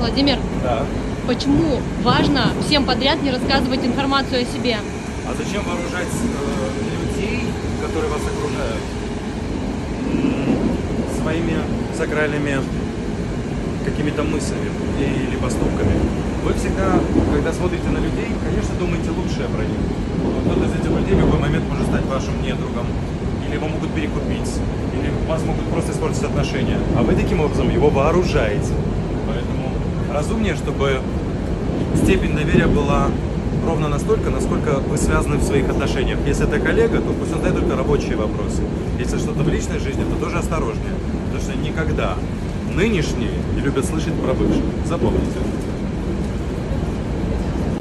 Владимир, Да. почему важно всем подряд не рассказывать информацию о себе? А зачем вооружать э, людей, которые вас окружают, своими сакральными какими-то мыслями или поступками? Вы всегда, когда смотрите на людей, конечно, думаете лучшее про них. Кто-то из этих людей в любой момент может стать вашим недругом, или его могут перекупить, или у вас могут просто испортить отношения. А вы таким образом его вооружаете. Разумнее, чтобы степень доверия была ровно настолько, насколько вы связаны в своих отношениях. Если это коллега, то пусть он задает только рабочие вопросы. Если что-то в личной жизни, то тоже осторожнее. Потому что никогда нынешние не любят слышать про бывших. Запомните.